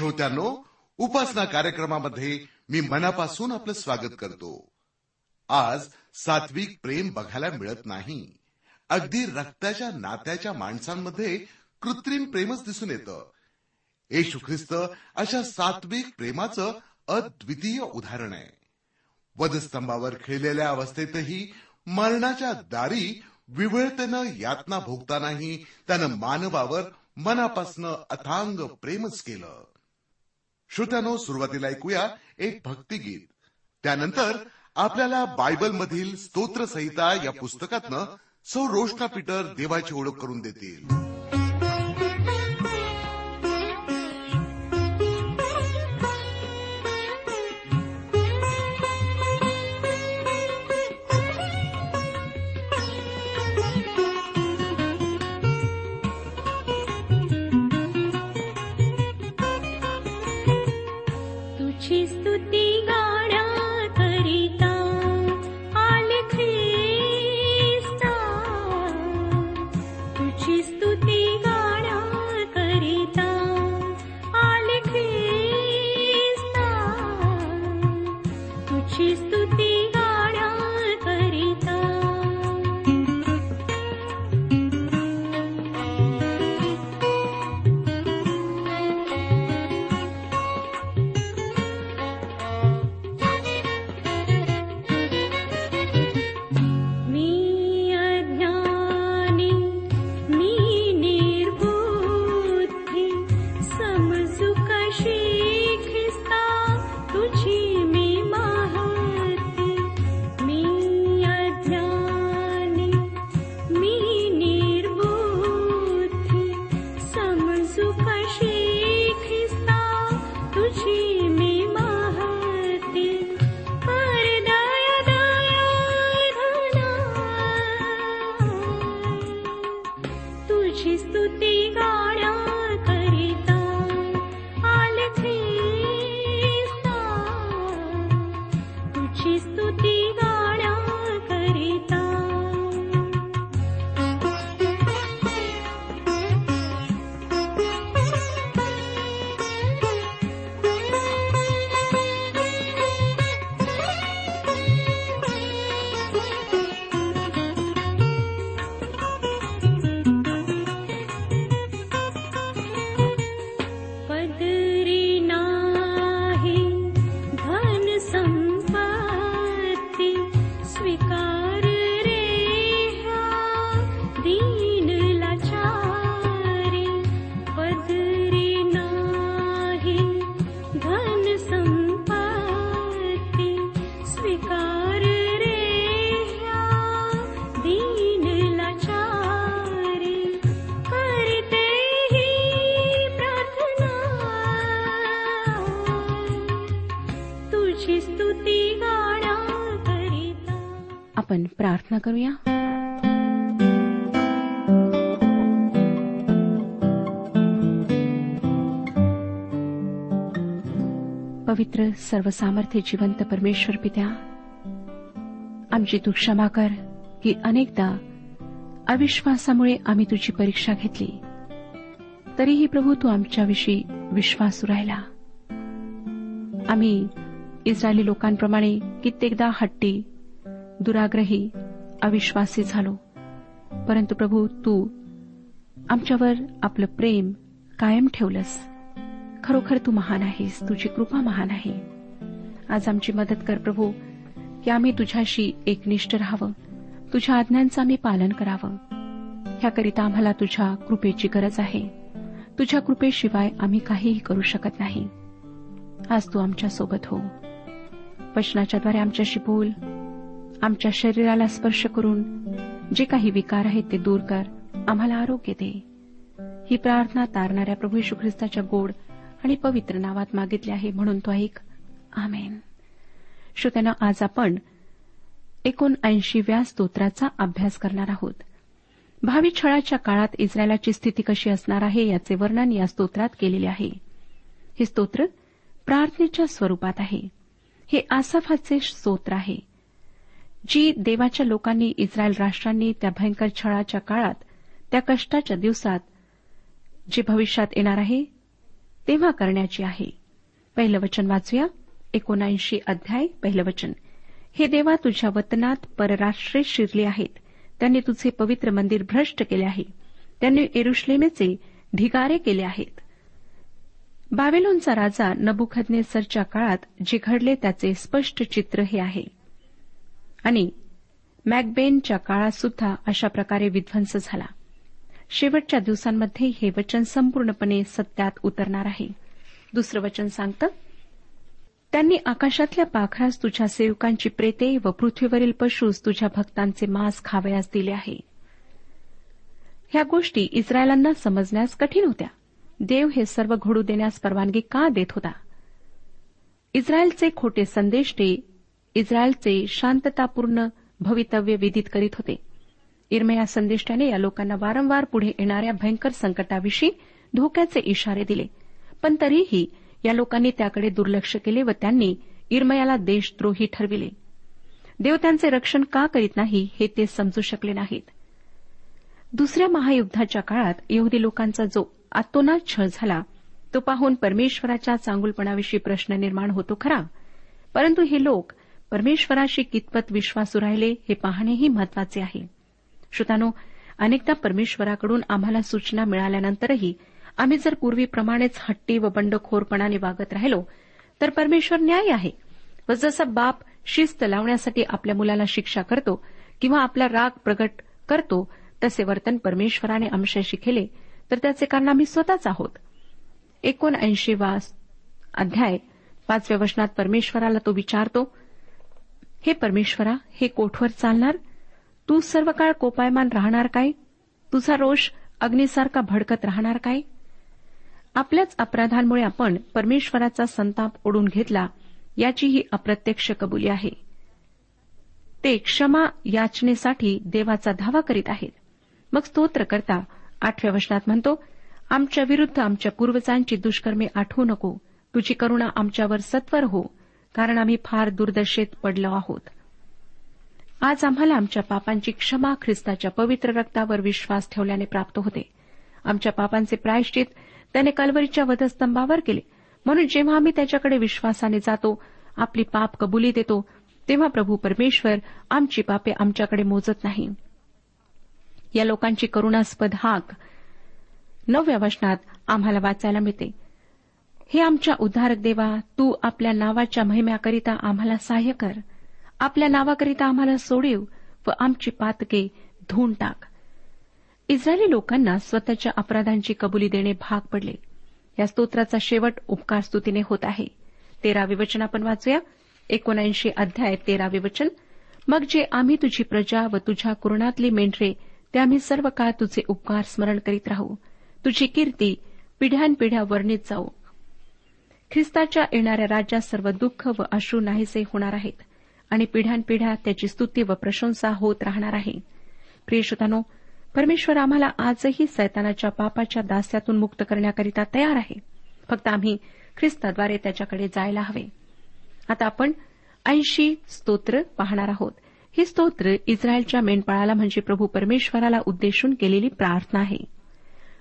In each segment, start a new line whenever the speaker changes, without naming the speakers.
श्रोत्यांनो उपासना कार्यक्रमामध्ये मी मनापासून आपलं स्वागत करतो. आज सात्विक प्रेम बघायला मिळत नाही. अगदी रक्ताच्या नात्याच्या माणसांमध्ये कृत्रिम प्रेमच दिसून येतं. येशू ख्रिस्त अशा सात्विक प्रेमाचं अद्वितीय उदाहरण आहे. वधस्तंभावर खेळलेल्या अवस्थेतही मरणाच्या दारी विवळतेनं यातना भोगतानाही त्यानं मानवावर मनापासनं अथांग प्रेमच केलं. श्रोत्यानो सुरुवातीला ऐकूया एक भक्तिगीत. त्यानंतर आपल्याला बायबल मधील स्तोत्र संहिता या पुस्तकातनं सौ रोष्टा पीटर देवाची ओळख करून देतील.
सर्वसामर्थ्य जिवंत परमेश्वर पित्या आमची तू क्षमा कर की अनेकदा अविश्वासामुळे आम्ही तुझी परीक्षा घेतली. तरीही प्रभू तू आमच्याविषयी विश्वासू राहिला. आम्ही इस्रायली लोकांप्रमाणे कित्येकदा हट्टी दुराग्रही अविश्वासी झालो. परंतु प्रभू तू आमच्यावर आपलं प्रेम कायम ठेवलंस. खरोखर तू महान आहेस. तुझी कृपा महान आहे. आज आमची मदत कर प्रभू की आम्ही तुझ्याशी एकनिष्ठ राहावं. तुझ्या आज्ञांचं आम्ही पालन करावं. ह्याकरिता आम्हाला तुझ्या कृपेची गरज आहे. तुझ्या कृपेशिवाय आम्ही काहीही करू शकत नाही. आज तू आमच्यासोबत हो. वचनाच्याद्वारे आमच्याशी बोल. आमच्या शरीराला स्पर्श करून जे काही विकार आहेत ते दूर कर. आम्हाला आरोग्य दे. ही प्रार्थना तारणाऱ्या प्रभू येशू ख्रिस्ताच्या गोड आणि पवित्र नावात मागितले आहे म्हणून तो ऐक. आमेन. श्रोत्यानं आज आपण एकोणऐंशीव्या स्तोत्राचा अभ्यास करणार आहोत. भावी छळाच्या काळात इस्रायलाची स्थिती कशी असणार आहे याचे वर्णन या स्तोत्रात केलेले आहे. हे स्तोत्र प्रार्थनेच्या स्वरूपात आहे. हे आसाफाचे स्तोत्र आहे. जी देवाच्या लोकांनी इस्रायल राष्ट्रांनी त्या भयंकर छळाच्या काळात त्या कष्टाच्या दिवसात जे भविष्यात येणार आहे तेव्हा करण्याची आहे. पहिलं वचन वाचूया. एकोणऐंशी अध्याय पहिलं वचन. हे देवा तुझ्या वतनात परराष्ट्रे शिरले आहेत. त्यांनी तुझे पवित्र मंदिर भ्रष्ट केले आहे. त्यांनी एरुश्लेमेचे ढिगारे केले आहेत. बाबेलोनचा राजा नबुखदनेसरच्या काळात जे घडले त्याचे स्पष्ट चित्र हे आहे. आणि मॅकबेनच्या काळात सुद्धा अशा प्रकारे विध्वंस झाला. शेवटच्या दिवसांमध्ये हे वचन संपूर्णपणे सत्यात उतरणार आहे. दुसरं वचन सांगतं त्यांनी आकाशातल्या पाखरास तुझ्या सेवकांची प्रेते व पृथ्वीवरील पशूस तुझ्या भक्तांचे मांस खावयास दिले आहे. ह्या गोष्टी इस्रायलांना समजण्यास कठीण होत्या. देव हे सर्व घडू देण्यास परवानगी का देत होता? इस्रायलचे खोटे संदेष्टे इस्रायलचे शांततापूर्ण भवितव्य विदित करीत होते. इरमया संदेष्टाने या लोकांना वारंवार पुढे येणाऱ्या भयंकर संकटाविषयी धोक्याचे इशारे दिले. पण तरीही या लोकांनी त्याकडे दुर्लक्ष केले व त्यांनी इरमयाला देशद्रोही ठरविले. देव त्यांचे रक्षण का करीत नाही हे ते समजू शकले नाहीत. दुसऱ्या महायुद्धाच्या काळात यहुदी लोकांचा जो आतोना छळ झाला तो पाहून परमेश्वराच्या चांगुलपणाविषयी प्रश्न निर्माण होतो खरा. परंतु हे लोक परमेश्वराशी कितपत विश्वासू राहिले हे पाहणेही महत्त्वाचे आहे. श्रोतानो अनेकदा परमेश्वराकडून आम्हाला सूचना मिळाल्यानंतरही आम्ही जर पूर्वीप्रमाणेच हट्टी व बंडखोरपणाने वागत राहिलो तर परमेश्वर न्याय आहे. व जसा बाप शिस्त लावण्यासाठी आपल्या मुलाला शिक्षा करतो किंवा आपला राग प्रगट करतो तसे वर्तन परमेश्वराने आमच्याशी केले तर त्याचे कारण आम्ही स्वतःच आहोत. एकोणऐंशी वा अध्याय पाचव्या वचनात परमेश्वराला तो विचारतो हे परमेश्वरा हे कोठवर चालणार? तू सर्व काळ कोपायमान राहणार काय? तुझा रोष अग्नीसारखा भडकत राहणार काय? आपल्याच अपराधांमुळे आपण परमेश्वराचा संताप ओढून घेतला याची ही अप्रत्यक्ष कबुली आहे. ते क्षमा याचनेसाठी देवाचा धावा करीत आहेत. मग स्तोत्र करता आठव्या वचनात म्हणतो आमच्या विरुद्ध आमच्या पूर्वजांची दुष्कर्मे आठवू नको. तुझी करुणा आमच्यावर सत्वर हो कारण आम्ही फार दुर्दशेत पडलो आहोत. आज आम्हाला आमच्या पापांची क्षमा ख्रिस्ताच्या पवित्र रक्तावर विश्वास ठेवल्याने प्राप्त होते. आमच्या पापांचे प्रायश्चित त्याने कलवरीच्या वधस्तंभावर केले. म्हणून जेव्हा आम्ही त्याच्याकडे विश्वासाने जातो आपली पाप कबुली देतो तेव्हा प्रभू परमेश्वर आमची पापे आमच्याकडे मोजत नाही. या लोकांची करुणास्पद हाक नवव्या वचनात आम्हाला वाचायला मिळते. हे आमच्या उद्धारक देवा तू आपल्या नावाच्या महिम्याकरिता आम्हाला सहाय्य कर. आपल्या नावाकरिता आम्हाला सोडीव व आमची पातके धुवून टाक. इस्रायली लोकांना स्वतःच्या अपराधांची कबुली देणे भाग पडले. या स्तोत्राचा शेवट उपकार स्तुतीने होत आहे. तेरावे वचन आपण वाचूया. एकोणऐंशी अध्याय तेरावे वचन. मग जे आम्ही तुझी प्रजा व तुझ्या कुरणातली मेंढरे ते आम्ही सर्व काळ तुझे उपकार स्मरण करीत राहू. तुझी कीर्ती पिढ्यानपिढ्या वर्णित जाऊ. ख्रिस्ताच्या येणाऱ्या राज्यात सर्व दुःख व अश्रू नाहीसे होणार आहेत. आणि पिढ्यानपिढ्या त्याची स्तुती व प्रशंसा होत राहणार आहे. प्रिय श्रोतानो परमेश्वर आम्हाला आजही सैतानाच्या पापाच्या दास्यातून मुक्त करण्याकरिता तयार आहे. फक्त आम्ही ख्रिस्ताद्वारे त्याच्याकडे जायला हवे. आता आपण ऐंशी स्तोत्र पाहणार आहोत. ही स्तोत्र इस्रायलच्या मेंढपाळाला म्हणजे प्रभू परमेश्वराला उद्देशून केलेली प्रार्थना आहे.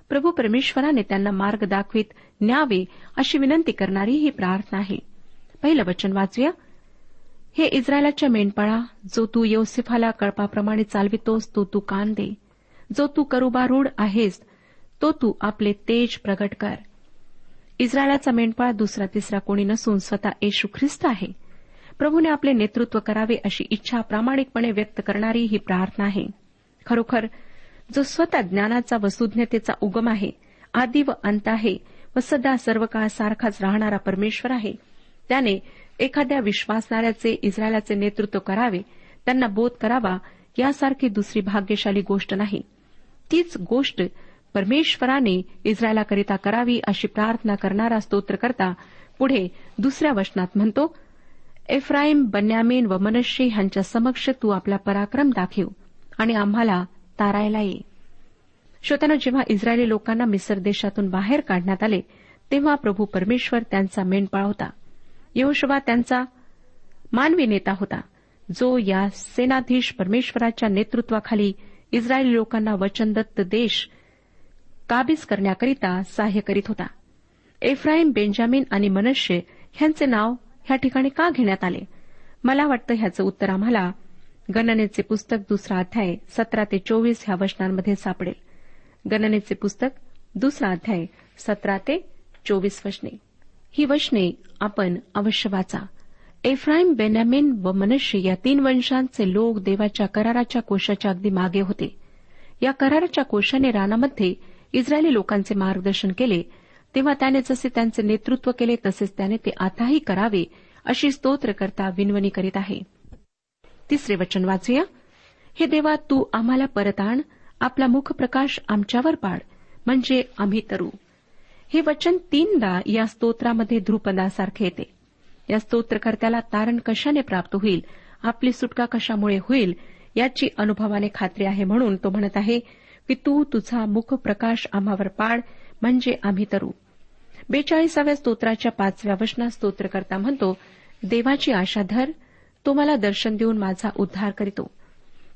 प्रभू परमेश्वराने त्यांना मार्ग दाखवित न्यावे अशी विनंती करणारी ही प्रार्थना आहे. पहिलं वचन वाचूया. हे इस्रायलाच्या मेंढपाळा जो तू योसेफाला कळपाप्रमाणे चालवितोस तो तू कान दे. जो तू करुबारूढ आहेस तो तू आपले तेज प्रगट कर. इस्रायलाचा मेंढपाळ दुसरा तिसरा कोणी नसून स्वतः येशू ख्रिस्त आहे. प्रभूने आपले नेतृत्व करावे अशी इच्छा प्रामाणिकपणे व्यक्त करणारी ही प्रार्थना आहे. खरोखर जो स्वतः ज्ञानाचा व सुज्ञतेचा उगम आहे आदी व अंत आहे व सदा सर्व काळ सारखाच राहणारा परमेश्वर आहे. त्याने एखाद्या विश्वासणाऱ्याचे इस्रायलाचे नेतृत्व करावे त्यांना बोध करावा यासारखी दुसरी भाग्यशाली गोष्ट नाही. तीच गोष्ट परमेश्वराने इस्रायलाकरिता करावी अशी प्रार्थना करणारा स्तोत्रकर्ता पुढे दुसऱ्या वचनात म्हणतो एफ्राईम बन्यामीन व मनुष्य ह्यांच्या समक्ष तू आपला पराक्रम दाखव आणि आम्हाला तारायला ये. श्रोत्यानं जेव्हा इस्रायली लोकांना मिसर देशातून बाहेर काढण्यात आले तेव्हा प्रभू परमेश्वर त्यांचा मेंढपाळ होता. यहोशवा त्यांचा मानवी नेता होता जो या सेनाधीश परमेश्वराच्या नेतृत्वाखाली इस्रायली लोकांना वचनदत्त देश काबीज करण्याकरिता सहाय्य करीत होता. एफ्राईम बेंजामिन आणि मनुष्य ह्यांचे नाव ह्या ठिकाणी का घेण्यात आले? मला वाटतं ह्याचं उत्तर आम्हाला गणनेचे पुस्तक दुसरा अध्याय सतरा ते चोवीस ह्या वचनांमध्ये सापडेल. गणनेचे पुस्तक दुसरा अध्याय सतरा ते चोवीस वचने. ही वचने आपण अवश्य वाचा. एफ्राईम बेन्यामिन व मनुष्य या तीन वंशांचे लोक देवाच्या कराराच्या कोशाच्या अगदी मागे होते. या कराराच्या कोशाने रानामध्ये इस्रायली लोकांचे मार्गदर्शन केले. तेव्हा त्याने जसे त्यांचे नेतृत्व केले तसेच त्याने ते आताही करावे अशी स्तोत्रकर्ता विनवणी करीत आहे. तिसरे वचन वाचूया. हे देवा तू आम्हाला परत आण. आपला मुखप्रकाश आमच्यावर पाड. म्हणजे आम्ही तरू. हे वचन तीनदा या स्तोत्रामध्ये ध्रुपदासारखे येते. या स्तोत्रकर्त्याला तारण कशाने प्राप्त होईल? आपली सुटका कशामुळे होईल? याची अनुभवाने खात्री आहे म्हणून तो म्हणत आहे की तू तुझा मुख प्रकाश आम्हावर पाड म्हणजे आम्ही तरू. बेचाळीसाव्या स्तोत्राच्या पाचव्या वचनात स्तोत्रकर्ता म्हणतो देवाची आशा धर तो मला दर्शन देऊन माझा उद्धार करीतो.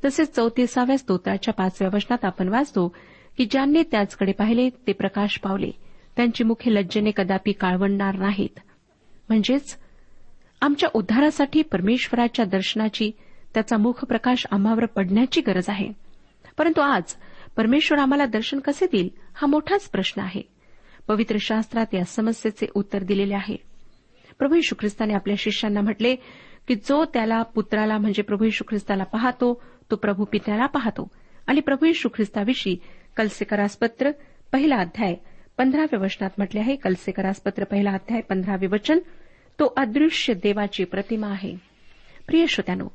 तसेच चौतीसाव्या स्तोत्राच्या पाचव्या वचनात आपण वाचतो की ज्यांनी त्याचकडे पाहिले ते प्रकाश पावले. त्यांची मुखे लज्जेने कदापि काळवणणार नाहीत. म्हणजेच आमच्या उद्धारासाठी परमेश्वराच्या दर्शनाची त्याचा मुख प्रकाश आम्हावर पडण्याची गरज आहे. परंतु आज परमेश्वर आम्हाला दर्शन कसे देईल हा मोठाच प्रश्न आहे. पवित्र शास्त्रात या समस्येचे उत्तर दिलेले आहे. प्रभू यशू ख्रिस्ताने आपल्या शिष्यांना म्हटले की जो त्याला पुत्राला म्हणजे प्रभू यशू ख्रिस्ताला पाहतो तो प्रभू पित्याला पाहतो. आणि प्रभू यशू ख्रिस्ताविषयी कलसेकरासपत्र पहिला अध्याय पंधराव्या वचनात म्हटले आहे कलसेकरासपत्र पहिला अध्याय पंधरावे वचन तो अदृश्य देवाची प्रतिमा आहे. प्रिय श्रोत्यानो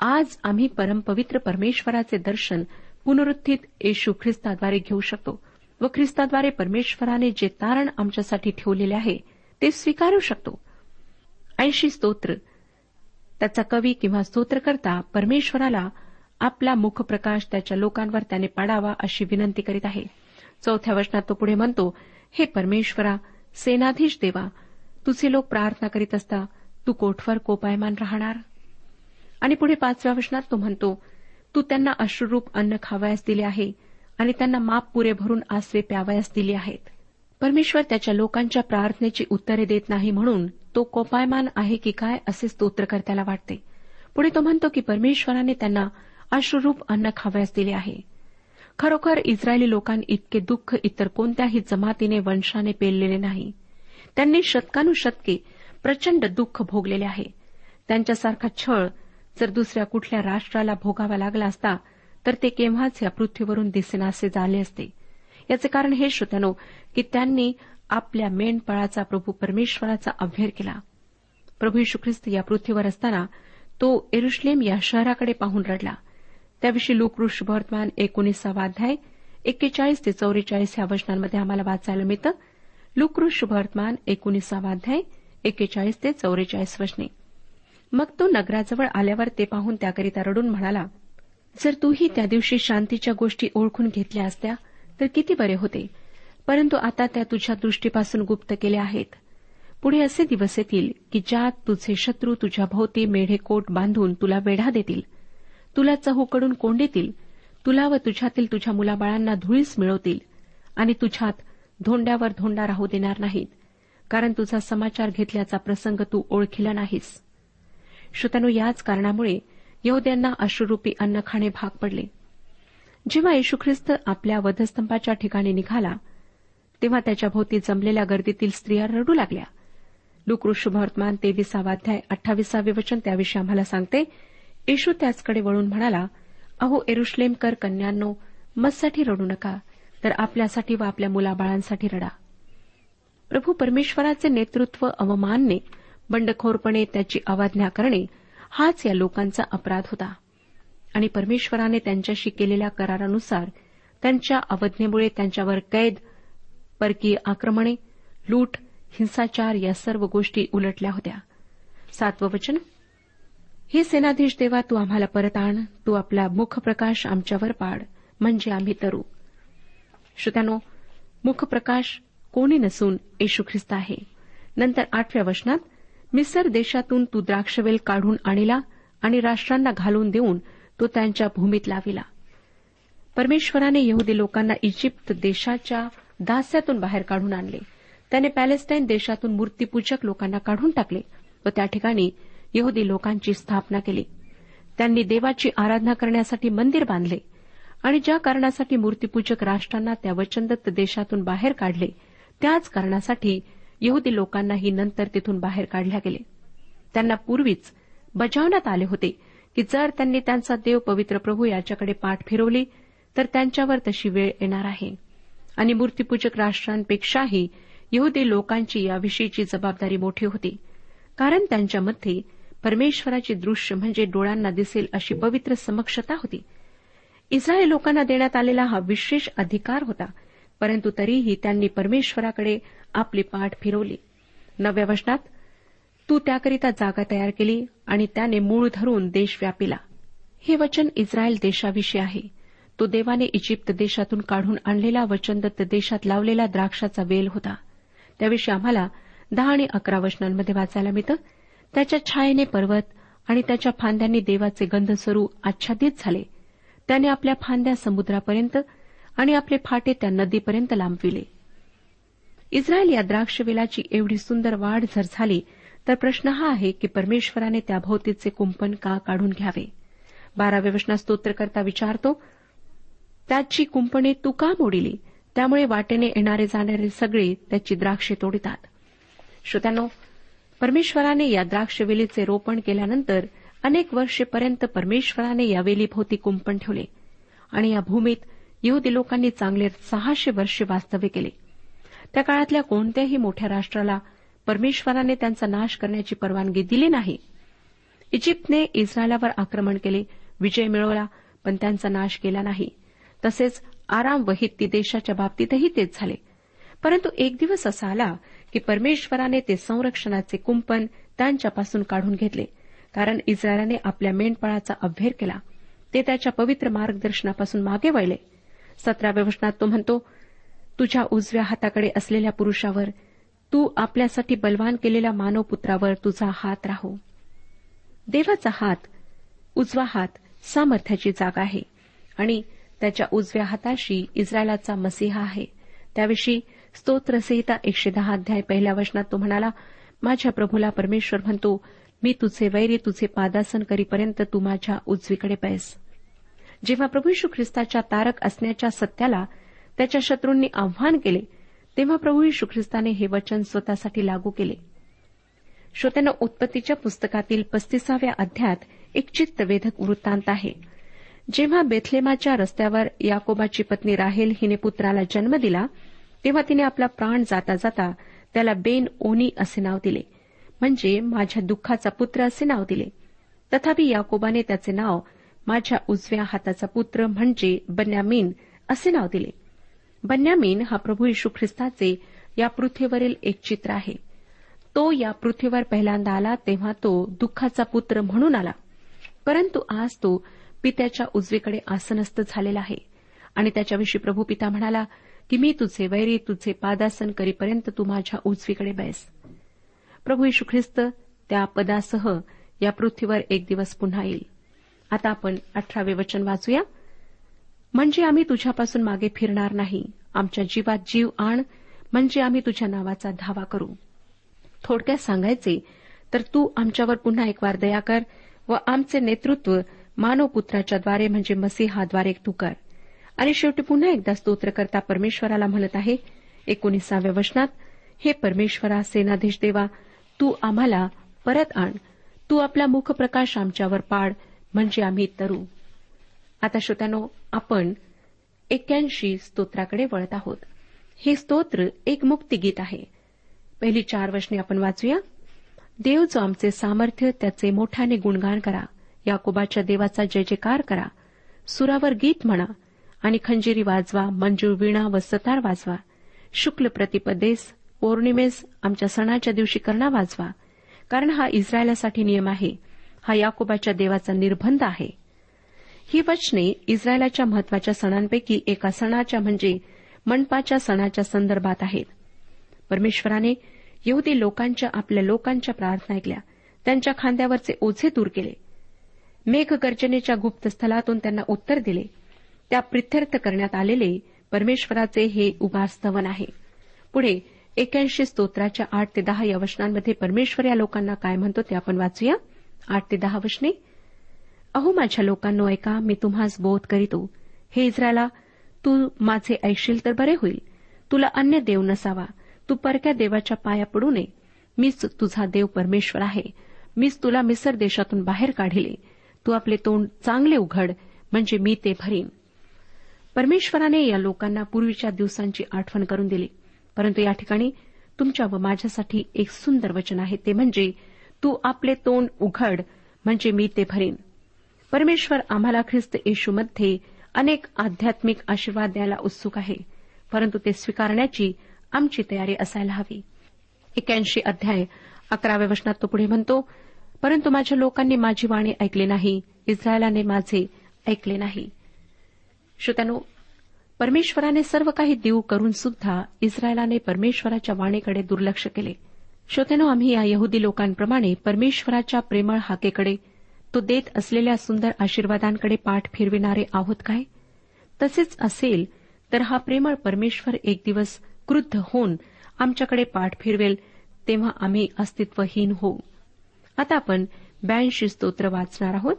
आज आम्ही परमपवित्र परमेश्वराचे दर्शन पुनरुत्थित येशू ख्रिस्ताद्वारे घेऊ शकतो व ख्रिस्ताद्वारे परमेश्वराने जे तारण आमच्यासाठी ठेवलेले आहे ते स्वीकारू शकतो. ऐंशी स्तोत्र. त्याचा कवी किंवा स्तोत्रकर्ता परमेश्वराला आपला मुखप्रकाश त्याच्या लोकांवर त्याने पाडावा अशी विनंती करीत आहे. चौथ्या वचनात तो पुढे म्हणतो हे परमेश्वरा सेनाधीश देवा तुझे लोक प्रार्थना करीत असता तू कोठवर कोपायमान राहणार? आणि पुढे पाचव्या वचनात तो म्हणतो तू त्यांना अश्रुरूप अन्न खावयास दिले आहे आणि त्यांना माप पुरे भरून आसवे प्यावयास दिले आहेत. परमेश्वर त्याच्या लोकांच्या प्रार्थनेची उत्तरे देत नाही म्हणून तो कोपायमान आहे की काय असे स्तोत्रकर्त्याला वाटते. पुढे तो म्हणतो की परमेश्वराने त्यांना अश्रुरूप अन्न खावयास दिले आहे. खरोखर इस्रायली लोकांनी इतके दुःख इतर कोणत्याही जमातीने वंशाने पेललेले नाही. त्यांनी शतकानुशतके प्रचंड दुःख भोगलेले आहे. त्यांच्यासारखा छळ जर दुसऱ्या कुठल्या राष्ट्राला भोगावा लागला असता तर ते केव्हाच या पृथ्वीवरून दिसेनासे झाले असते. याचे कारण हे श्रोत्यानो की त्यांनी आपल्या मेंढपाळाचा प्रभू परमेश्वराचा अभ्यर केला. प्रभू ख्रिस्त या पृथ्वीवर असताना तो एरुश्लेम या शहराकडे पाहून रडला. त्याविषयी लुकृष वर्तमान एकोणीसावा अध्याय एक्केचाळीस ते चौवेचाळीस या वचनांमध्ये आम्हाला वाचायला मिळतं. लुकृष वर्तमान एकोणीसावा अध्याय एक्केचाळीस ते चौवेचाळीस वचने. मग तो नगराजवळ आल्यावर ते पाहून त्याकरिता रडून म्हणाला जर तूही त्या दिवशी शांतीच्या गोष्टी ओळखून घेतल्या असत्या तर किती बरे होते. परंतु आता त्या तुझ्या दृष्टीपासून गुप्त केल्या आहेत. पुढे असे दिवस येतील की ज्यात तुझे शत्रू तुझ्या भोवती मेढे कोट बांधून तुला वेढा देतील. तुला चहूकडून कोंडीतील तुला व तुझ्यातील तुझ्या मुलाबाळांना धुळीस मिळवतील. आणि तुझ्यात धोंड्यावर धोंडा राहू देणार नाहीत. कारण तुझा समाचार घेतल्याचा प्रसंग तू ओळखीला नाहीस. श्रोत्यानो याच कारणामुळे यहद्यांना अश्रुरूपी अन्न खाणे भाग पडले. जेव्हा येशू ख्रिस्त आपल्या वधस्तंभाच्या ठिकाणी निघाला तेव्हा त्याच्या भोवती जमलेल्या गर्दीतील स्त्रिया रडू लागल्या. लुकृष वर्तमान तेविसावा अध्याय अठ्ठावीसावे वचन त्याविषयी आम्हाला सांगते. येशू त्याचकडे वळून म्हणाला अहो एरुश्लेमकर कन्यांनो मजसाठी रडू नका तर आपल्यासाठी व आपल्या मुलाबाळांसाठी रडा. प्रभू परमेश्वराचे नेतृत्व अवमानने बंडखोरपणे त्याची अवज्ञा करणे हाच या लोकांचा अपराध होता. आणि परमेश्वराने त्यांच्याशी केलेल्या करारानुसार त्यांच्या अवज्ञेमुळे त्यांच्यावर कैद परकीय आक्रमणे लूट हिंसाचार या सर्व गोष्टी उलटल्या होत्या. सातवं वचन हे सेनाधीश देवा तू आम्हाला परत आण. तू आपला मुखप्रकाश आमच्यावर पाड. म्हणजे आम्ही तरू. श्रोत्यानो मुखप्रकाश कोणी नसून येशू ख्रिस्त आहे. नंतर आठव्या वचनात मिसर देशातून तू द्राक्षवेल काढून आणला आणि राष्ट्रांना घालून देऊन तो त्यांच्या भूमीत लाविला. परमेश्वराने यहुदी लोकांना इजिप्त देशाच्या दास्यातून बाहेर काढून आणले. त्याने पॅलेस्टाईन देशातून मूर्तीपूजक लोकांना काढून टाकले व त्या ठिकाणी यहुदी लोकांची स्थापना केली. त्यांनी देवाची आराधना करण्यासाठी मंदिर बांधले आणि ज्या कारणासाठी मूर्तीपूजक राष्ट्रांना त्या वचनदत्त देशातून बाहेर काढले त्याच कारणासाठी यहुदी लोकांनाही नंतर तिथून बाहेर काढल्या गेले. त्यांना पूर्वीच बजावण्यात आले होते की जर त्यांनी त्यांचा देव पवित्र प्रभू याच्याकडे पाठ फिरवली तर त्यांच्यावर तशी वेळ येणार आहे. आणि मूर्तीपूजक राष्ट्रांपेक्षाही यहुदी लोकांची याविषयीची जबाबदारी मोठी होती कारण त्यांच्यामध्ये परमेश्वराची दृश्य म्हणजे डोळ्यांना दिसेल अशी पवित्र समक्षता होती. इस्रायल लोकांना देण्यात आलेला हा विशेष अधिकार होता परंतु तरीही त्यांनी परमेश्वराकडे आपली पाठ फिरवली. नव्या वचनात तू त्याकरिता जागा तयार केली आणि त्याने मूळ धरून देश व्यापिला. हे वचन इस्रायल देशाविषयी आहे. तो देवाने इजिप्त देशातून काढून आणलेला वचनदत्त देशात लावलेला द्राक्षाचा वेल होता. त्याविषयी आम्हाला दहा आणि अकरा वचनांमध्ये वाचायला मिळतं. त्याच्या छायेने पर्वत आणि त्याच्या फांद्यांनी देवाचे गंधस्वरू आच्छादित झाले. त्याने आपल्या फांद्या समुद्रापर्यंत आणि आपले फाटे त्या नदीपर्यंत लांबविले. इस्रायल या द्राक्षवेलाची एवढी सुंदर वाढ जर झाली तर प्रश्न हा आहे की परमेश्वराने त्या भोवतीचे कुंपण का काढून घ्यावे? बाराव्या वचनात स्तोत्रकर्ता विचारतो त्याची कुंपणे तू का मोडिली? त्यामुळे वाटेने येणारे जाणारे सगळे त्याची द्राक्षे तोडतात. श्रोत्यानो परमेश्वराने या द्राक्षवेलीचे रोपण केल्यानंतर अनेक वर्षेपर्यंत परमेश्वराने या वेलीभोवती कुंपण ठेवले आणि या भूमीत यहुदी लोकांनी चांगले सहाशे वर्षे वास्तव्य केले. त्या काळातल्या कोणत्याही मोठ्या राष्ट्राला परमेश्वराने त्यांचा नाश करण्याची परवानगी दिली नाही. इजिप्तने इस्रायलावर आक्रमण केले विजय मिळवला पण त्यांचा नाश केला नाही. तसेच आराम व हित्ती देशाच्या बाबतीतही तेच झाले. परंतु एक दिवस असा आला की परमेश्वराने ते संरक्षणाचे कुंपण त्यांच्यापासून काढून घेतले. कारण इस्रायलाने आपल्या मेंढपाळाचा अभ्येर केला. ते त्याच्या पवित्र मार्गदर्शनापासून मागे वळले. सतराव्या वचनात तो म्हणतो तुझ्या उजव्या हाताकडे असलेल्या पुरुषावर तू आपल्यासाठी बलवान केलेल्या मानवपुत्रावर तुझा हात राहो. देवाचा हात उजवा हात सामर्थ्याची जागा आहे आणि त्याच्या उजव्या हाताशी इस्रायलाचा मसीहा आहे. त्याविषयी स्तोत्रसहिता एकशे दहा अध्याय पहिल्या वचनात तो म्हणाला माझ्या प्रभूला परमेश्वर म्हणतो मी तुझे वैरी तुझे पादासन करीपर्यंत तू माझ्या उजवीकडे पैस जेव्हा प्रभू यशू ख्रिस्ताच्या तारक असण्याच्या सत्याला त्याच्या शत्रूंनी आव्हान केले तेव्हा प्रभू यशू ख्रिस्ताने हे वचन स्वतःसाठी लागू केले. श्रोत्यानं उत्पत्तीच्या पुस्तकातील पस्तीसाव्या अध्यात एक चित्तवेधक वृत्तांत आहे. जेव्हा बेथलेमाच्या रस्त्यावर याकोबाची पत्नी राहेल हिने पुत्राला जन्म दिला तेव्हा तिने आपला प्राण जाता जाता त्याला बेन ओनी असे नाव दिले. म्हणजे माझ्या दुःखाचा पुत्र असे नाव दिले. तथापि याकोबाने त्याचे नाव माझ्या उजव्या हाताचा पुत्र म्हणजे बन्यामीन असे नाव दिले. बन्यामीन हा प्रभू यशू ख्रिस्ताचे या पृथ्वीवरील एक चित्र आहे. तो या पृथ्वीवर पहिल्यांदा आला तेव्हा तो दुःखाचा पुत्र म्हणून आला. परंतु आज तो पित्याच्या उजवीकडे आसनस्थ झालेला आहे. आणि त्याच्याविषयी प्रभू पिता म्हणाला की मी तुझे वैरी तुझे पादासन करीपर्यंत तू माझ्या उजवीकडे बैस प्रभू यशू ख्रिस्त त्या पदासह या पृथ्वीवर एक दिवस पुन्हा येईल. आता आपण अठरावे वचन वाचूया. म्हणजे आम्ही तुझ्यापासून मागे फिरणार नाही. आमच्या जीवात जीव आण. म्हणजे आम्ही तुझ्या नावाचा धावा करू. थोडक्यात सांगायचे तर तू आमच्यावर पुन्हा एक वार दया कर व आमचे नेतृत्व मानवपुत्राच्याद्वारे म्हणजे मसीहाद्वारे तू कर. आणि शेवटी पुन्हा एकदा स्तोत्रकर्ता परमेश्वराला म्हणत आहे एकोणीसाव्या वचनात हे परमेश्वरा सेनाधीश देवा तू आम्हाला परत आण. तू आपला मुखप्रकाश आमच्यावर पाड म्हणजे आम्ही तरू. आता श्रोत्यानो आपण एक्क्याऐंशी स्तोत्राकडे वळत आहोत. हे स्तोत्र एक मुक्तिगीत आहे. पहिली चार वचने आपण वाचूया. देव जो आमचे सामर्थ्य त्याचे मोठ्याने गुणगान करा. याकोबाच्या देवाचा जय जयकार करा. सुरावर गीत म्हणा. आणि खंजिरी वाजवा मंजूळ वीणा व सतार वाजवा. शुक्ल प्रतिपदेस पौर्णिमेस आमच्या सणाच्या दिवशी कर्णा वाजवा. कारण हा इस्रायलासाठी नियम आहे. हा याकोबाच्या देवाचा निर्बंध आहे. ही वचने इस्रायलाच्या महत्त्वाच्या सणांपैकी एका सणाच्या म्हणजे मंडपाच्या सणाच्या संदर्भात आहेत. परमेश्वराने यहुदी लोकांच्या आपल्या लोकांच्या प्रार्थना ऐकल्या. त्यांच्या खांद्यावरचे ओझे दूर केले. मेघगर्जनेच्या गुप्त स्थलातून त्यांना उत्तर दिले. त्या प्रित्यर्थ करण्यात आलेले परमेश्वराचे हे उगास्तवन आहे. पुढे एक्याऐंशी स्तोत्राच्या आठ ते दहा या वचनांमध्ये परमेश्वर या लोकांना काय म्हणतो ते आपण वाचूया. आठ ते दहा वचने. अहो माझ्या लोकांनो ऐका मी तुम्हास बोध करीतो. हे इस्रायला तू माझे ऐकशील तर बरे होईल. तुला अन्य देव नसावा. तू परक्या देवाच्या पाया पडू नये. मीच तुझा देव परमेश्वर आहे. मीच तुला मिसर देशातून बाहेर काढिले. तू आपले तोंड चांगले उघड म्हणजे मी ते भरीन. परमेश्वराने या लोकांना पूर्वीच्या दिवसांची आठवण करून दिली. परंतु या ठिकाणी तुमच्या व माझ्यासाठी एक सुंदर वचन आहे. ते म्हणजे तू आपले तोंड उघड म्हणजे मी ते भरीन. परमेश्वर आम्हाला ख्रिस्त येशूमध्ये अनेक आध्यात्मिक आशीर्वाद द्यायला उत्सुक आहे. परंतु ते स्वीकारण्याची आमची तयारी असायला हवी. एक्याऐंशी अध्याय अकराव्या वचनात तो पुढे म्हणतो परंतु माझ्या लोकांनी माझी वाणी ऐकली नाही इस्रायलाने माझे ऐकले नाही. श्रोत्यानो परमेश्वराने सर्व काही देऊ करून सुद्धा इस्रायलाने परमेश्वराच्या वाणीकडे दुर्लक्ष केले. श्रोत्यानो आम्ही या यहुदी लोकांप्रमाणे परमेश्वराच्या प्रेमळ हाकेकडे तो देत असलेल्या सुंदर आशीर्वादांकडे पाठ फिरविणारे आहोत काय? तसेच असेल तर हा प्रेमळ परमेश्वर एक दिवस क्रुद्ध होऊन आमच्याकडे पाठ फिरवेल तेव्हा आम्ही अस्तित्वहीन होऊ. आता आपण ब्याऐंशी स्तोत्र वाचणार आहोत.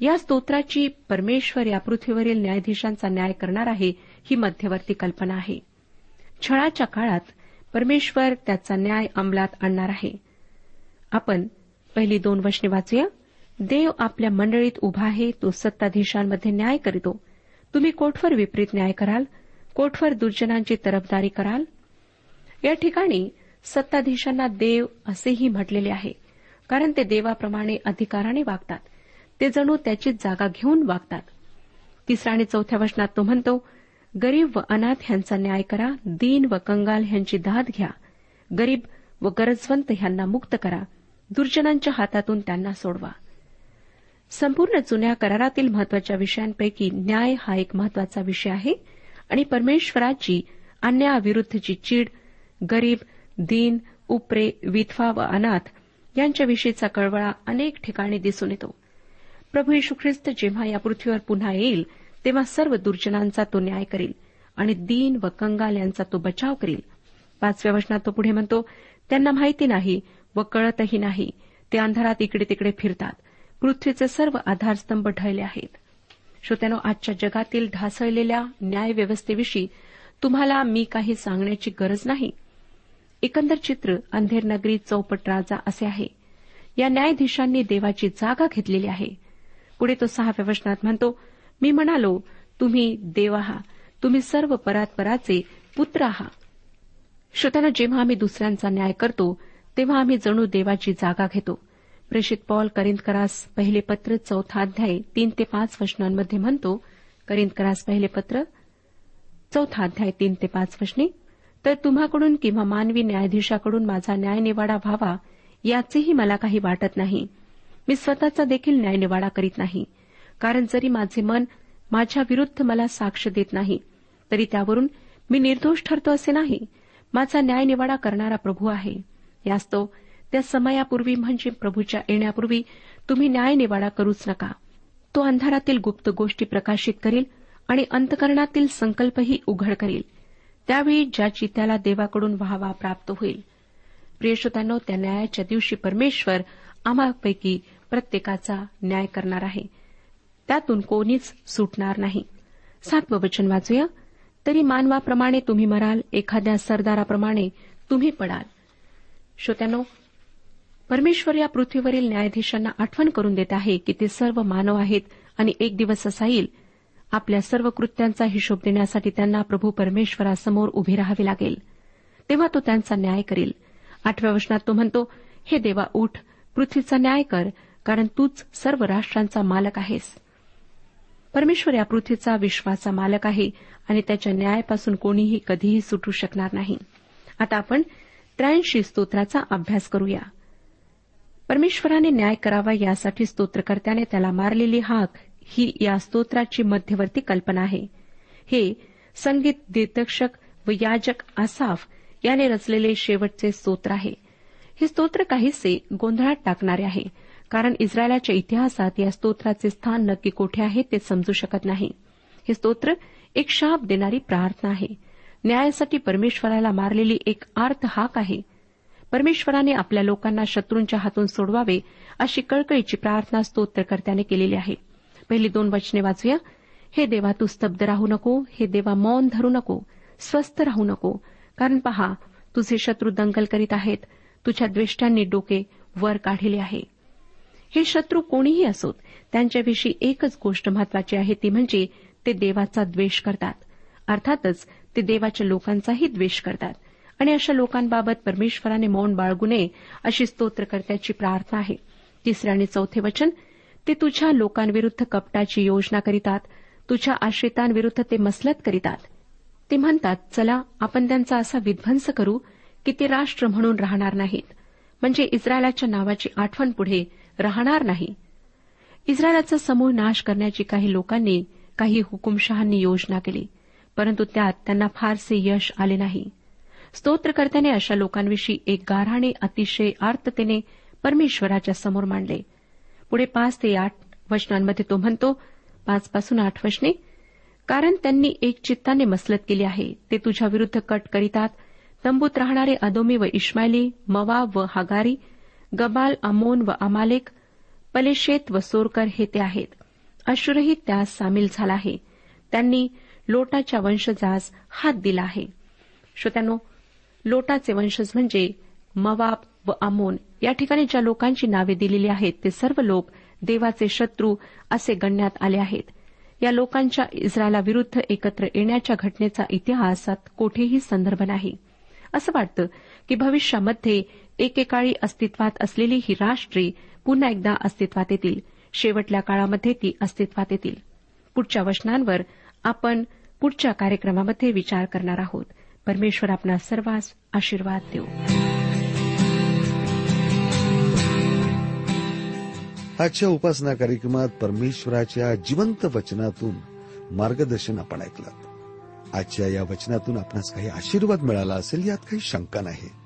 या स्तोत्राची परमेश्वर या पृथ्वीवरील न्यायाधीशांचा न्याय करणार आहे ही मध्यवर्ती कल्पना आहे. छळाच्या काळात परमेश्वर त्याचा न्याय अंमलात आणणार आहे. आपण पहिली दोन वचने वाचूया. देव आपल्या मंडळीत उभा आहे तो सत्ताधीशांमध्ये न्याय करीतो. तुम्ही कोठवर विपरीत न्याय कराल? कोठवर दुर्जनांची तरफदारी कराल? या ठिकाणी सत्ताधीशांना देव असेही म्हटलेले आहे कारण ते देवाप्रमाणे अधिकाराने वागतात. ते जणू त्याची जागा घेऊन वागतात. तिसऱ्या आणि चौथ्या वचनात तो म्हणतो गरीब व अनाथ ह्यांचा न्याय करा दीन व कंगाल ह्यांची दाद घ्या गरीब व गरजवंत यांना मुक्त करा दुर्जनांच्या हातातून त्यांना सोडवा. संपूर्ण जुन्या करारातील महत्त्वाच्या विषयांपैकी न्याय हा एक महत्त्वाचा विषय आहे आणि परमेश्वराची अन्यायाविरुद्धची चीड गरीब दीन उपरे विधवा व अनाथ यांच्याविषयीचा कळवळा अनेक ठिकाणी दिसून येतो. प्रभू येशू ख्रिस्त जेव्हा या पृथ्वीवर पुन्हा येईल तेव्हा सर्व दुर्जनांचा तो न्याय करील आणि दीन व कंगाल यांचा तो बचाव करील. पाचव्या वचनात तो पुढे म्हणतो त्यांना माहिती नाही व कळतही नाही. ते अंधारात इकडे तिकडे फिरतात. पृथ्वीचे सर्व आधारस्तंभ ढळले आहेत. श्रोत्यानो आजच्या जगातील ढासळलेल्या न्यायव्यवस्थेविषयी तुम्हाला मी काही सांगण्याची गरज नाही. एकंदर चित्र अंधेर नगरी चौपट राजा असे आहे. या न्यायाधीशांनी देवाची जागा घेतलेली आहे. पुढे तो सहाव्या वचनात म्हणतो मी म्हणालो तुम्ही देव आहात. तुम्ही सर्व परात्पराचे पुत्र आहात. श्रोत्यानं जेव्हा आम्ही दुसऱ्यांचा न्याय करतो तेव्हा आम्ही जणू देवाची जागा घेतो. प्रेषित पॉल करिंदकरास पहिले पत्र चौथा अध्याय तीन ते पाच वचनांमध्ये म्हणतो करिंदकरास पहिले पत्र चौथा अध्याय तीन ते पाच वचने. तर तुम्हाकडून किंवा मानवी न्यायाधीशाकडून माझा न्यायनिवाडा व्हावा याचेही मला काही वाटत नाही. मी स्वतःचा देखील न्यायनिवाडा करीत नाही. कारण जरी माझे मन माझ्या विरुद्ध मला साक्ष देत नाही तरी त्यावरून मी निर्दोष ठरतो असे नाही. माझा न्यायनिवाडा करणारा प्रभू आहे. यास्तव त्या समयापूर्वी म्हणजे प्रभूच्या येण्यापूर्वी तुम्ही न्यायनिवाडा करूच नका. तो अंधारातील गुप्त गोष्टी प्रकाशित करील आणि अंतकरणातील संकल्पही उघड करील. त्यावेळी ज्याची त्याला देवाकडून व्हावा प्राप्त होईल. प्रियशोतांनो त्या न्यायाच्या दिवशी परमेश्वर आम्हापैकी प्रत्येकाचा न्याय करणार आहे. त्यातून कोणीच सुटणार नाही. सातवं वचन वाचूया. तरी मानवाप्रमाणे तुम्ही मराल एखाद्या सरदाराप्रमाणे तुम्ही पडाल. श्रोत्यानो परमेश्वर या पृथ्वीवरील न्यायाधीशांना आठवण करून देत आहे की ते सर्व मानव आहेत आणि एक दिवस असा येईल आपल्या सर्व कृत्यांचा हिशोब देण्यासाठी त्यांना प्रभू परमेश्वरासमोर उभे राहावे लागेल. तेव्हा तो त्यांचा न्याय करील. आठव्या वचनात तो म्हणतो हे देवा उठ पृथ्वीचा न्याय कर कारण तूच सर्व राष्ट्रांचा मालक आहेस. परमेश्वर या पृथ्वीचा विश्वाचा मालक आहे आणि त्याच्या न्यायापासून कोणीही कधीही सुटू शकणार नाही. आता आपण त्र्याऐंशी स्तोत्राचा अभ्यास करूया. परमेश्वराने न्याय करावा यासाठी स्तोत्रकर्त्याने त्याला मारलेली हाक ही या स्तोत्राची मध्यवर्ती कल्पना आहे. हे संगीत दिग्दर्शक व याजक आसाफ याने रचलेले शेवटचे स्तोत्र आहे. हे स्तोत्र काहीसे गोंधळात टाकणारे आहे. कारण इस्रायलाच्या इतिहासात या स्तोत्राचे स्थान नक्की कोठे आहे ते समजू शकत नाही. हे स्तोत्र एक शाप देणारी प्रार्थना आहे. न्यायासाठी परमेश्वराला मारलेली एक आर्थ हाक आहे. परमेश्वराने आपल्या लोकांना शत्रूंच्या हातून सोडवावे अशी कळकळीची प्रार्थना स्तोत्रकर्त्याने केलेली आहे. पहिली दोन वचने वाचूया. हे देवा तू स्तब्ध राहू नको. हे देवा मौन धरू नको. स्वस्थ राहू नको. कारण पहा तुझे शत्रू दंगल करीत आहेत. तुझ्या द्वेष्ट्यांनी डोके वर काढले आहे. हे शत्रू कोणीही असोत त्यांच्याविषयी एकच गोष्ट महत्वाची आहे ती म्हणजे ते देवाचा द्वेष करतात. अर्थातच ते देवाच्या लोकांचाही द्वेष करतात. आणि अशा लोकांबाबत परमेश्वराने मौन बाळगू नये अशी स्तोत्रकर्त्याची प्रार्थना आहे. तिसरे आणि चौथे वचन ते तुझ्या लोकांविरुद्ध कपटाची योजना करीतात तुझ्या आश्रितांविरुद्ध ते मसलत करीतात. ते म्हणतात चला आपण त्यांचा असा विध्वंस करू की ते राष्ट्र म्हणून राहणार नाहीत. म्हणजे इस्रायलाच्या नावाची आठवण पुढे राहणार नाही. इस्रायलाचा समूह नाश करण्याची काही लोकांनी काही हुकुमशहांनी योजना केली परंतु त्यात त्यांना फारसे यश आले नाही. स्तोत्रकर्त्याने अशा लोकांविषयी एक गाराणे अतिशय आर्ततेने परमेश्वराच्या समोर मांडले. पुढे पाच ते आठ वचनांमध्ये तो म्हणतो पाच पासून आठ वचने कारण त्यांनी एक चित्ताने मसलत केली आहे ते तुझ्या विरुद्ध कट करीतात तंबूत राहणारे अदोमी व इश्मायली मवा व हागारी गबाल अमोन व अमालेक पलेशेत व सोरकर हे ते आहेत. अश्रही त्यास सामील झाला आहे. त्यांनी लोटाच्या वंशजास हात दिला आहे. श्रोत्यानो लोटाचे वंशज म्हणजे मवाब व अमोन. या ठिकाणी ज्या लोकांची नावे दिलेली आहेत ते सर्व लोक देवाचे शत्रू असे गणण्यात आले आहेत. या लोकांच्या इस्रायलाविरुद्ध एकत्र येण्याच्या घटनेचा इतिहासात कोठेही संदर्भ नाही. असं वाटतं की भविष्यामध्ये एकेकाळी अस्तित्वात असलेली ही राष्ट्रे पुन्हा एकदा अस्तित्वात येतील. शेवटल्या काळामध्ये ती अस्तित्वात येतील. पुढच्या वचनांवर आपण पुढच्या कार्यक्रमामध्ये विचार करणार आहोत. परमेश्वर आपला सर्वांस आशीर्वाद देऊ.
आजच्या उपासना कार्यक्रमात परमेश्वराच्या जिवंत वचनातून मार्गदर्शन आपण ऐकलं. आजच्या या वचनातून आपणास काही आशीर्वाद मिळाला असेल यात काही शंका नाही.